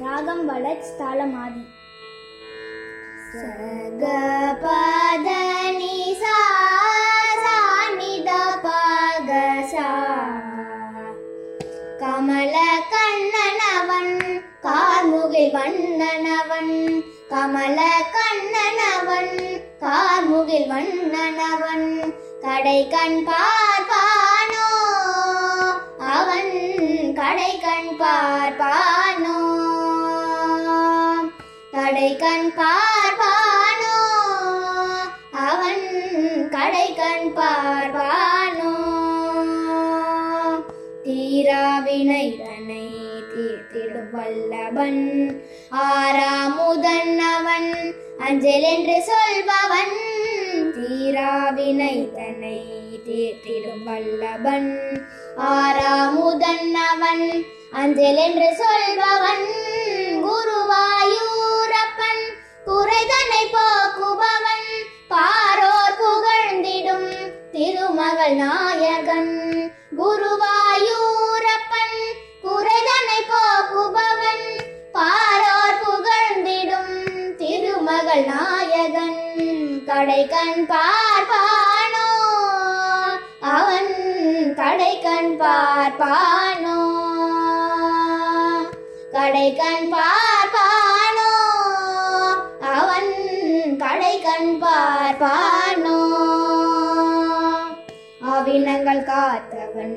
ராகம் வளர் ஸ்தாலமாதி சக பத நிசா பகசா. கமல கண்ணனவன் கார்முகில் வண்ணனவன். கமல கண்ணனவன் கார்முகில் வண்ணனவன். கடை கண் பார்ப்பானோ? அவன் கடை கண் பார்ப்பான் கடை கண் பார்வானோ? அவன் கடை கண் பார்வானோ? தீராவினை தன்னை தீர்த்திடும் வல்லவன் ஆறாமுதன் அவன் அஞ்சல் என்று சொல்பவன். தீராவினை தனை தீர்த்திடும் வல்லவன் ஆறாமுதன் அவன் அஞ்சல் என்று சொல்பவன். திருமகள் நாயகன் குருவாயூரப்பன் குறைதனை போக்குபவன் பாரோர் புகழ்ந்திடும் திருமகள் நாயகன் கடை கண் பார்ப்பானோ? அவன் கடை கண் பார்ப்பானோ? கடை கண் பாவினங்கள் காத்தவன்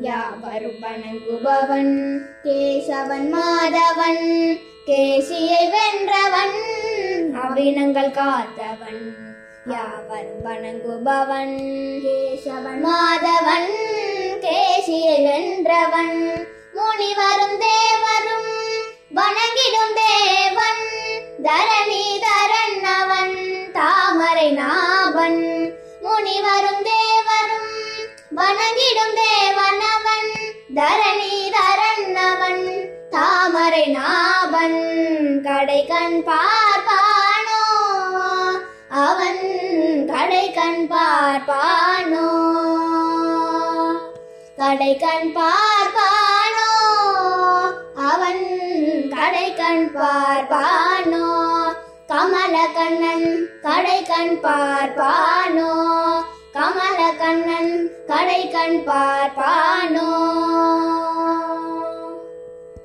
யாவரும் வணங்குபவன்? கேசவன் மாதவன். கேசியை வென்றவன் அவினங்கள் காத்தவன். யாவரும் வணங்குபவன்? கேசவன் மாதவன். கேசியை வென்றவன். முனிவரும் தேவரும் வணங்கிடும் தேவன். தரணி தரன் அவன் தாமரை நாவன். முனிவரும் தேவன் வணங்கிடும் தேவன் அவன் தரணி தரன் அவன் தாமரை நாபன் கடை கண் பார்ப்பானோ? அவன் கடை கண் பார்ப்பானோ? கடை கண் பார்ப்பானோ? அவன் கடை கண் பார்ப்பானோ? கமல கண்ணன் கடை கண் பார்ப்பானோ? கமல கண்ணன் கடை கண் பார்ப்பானோ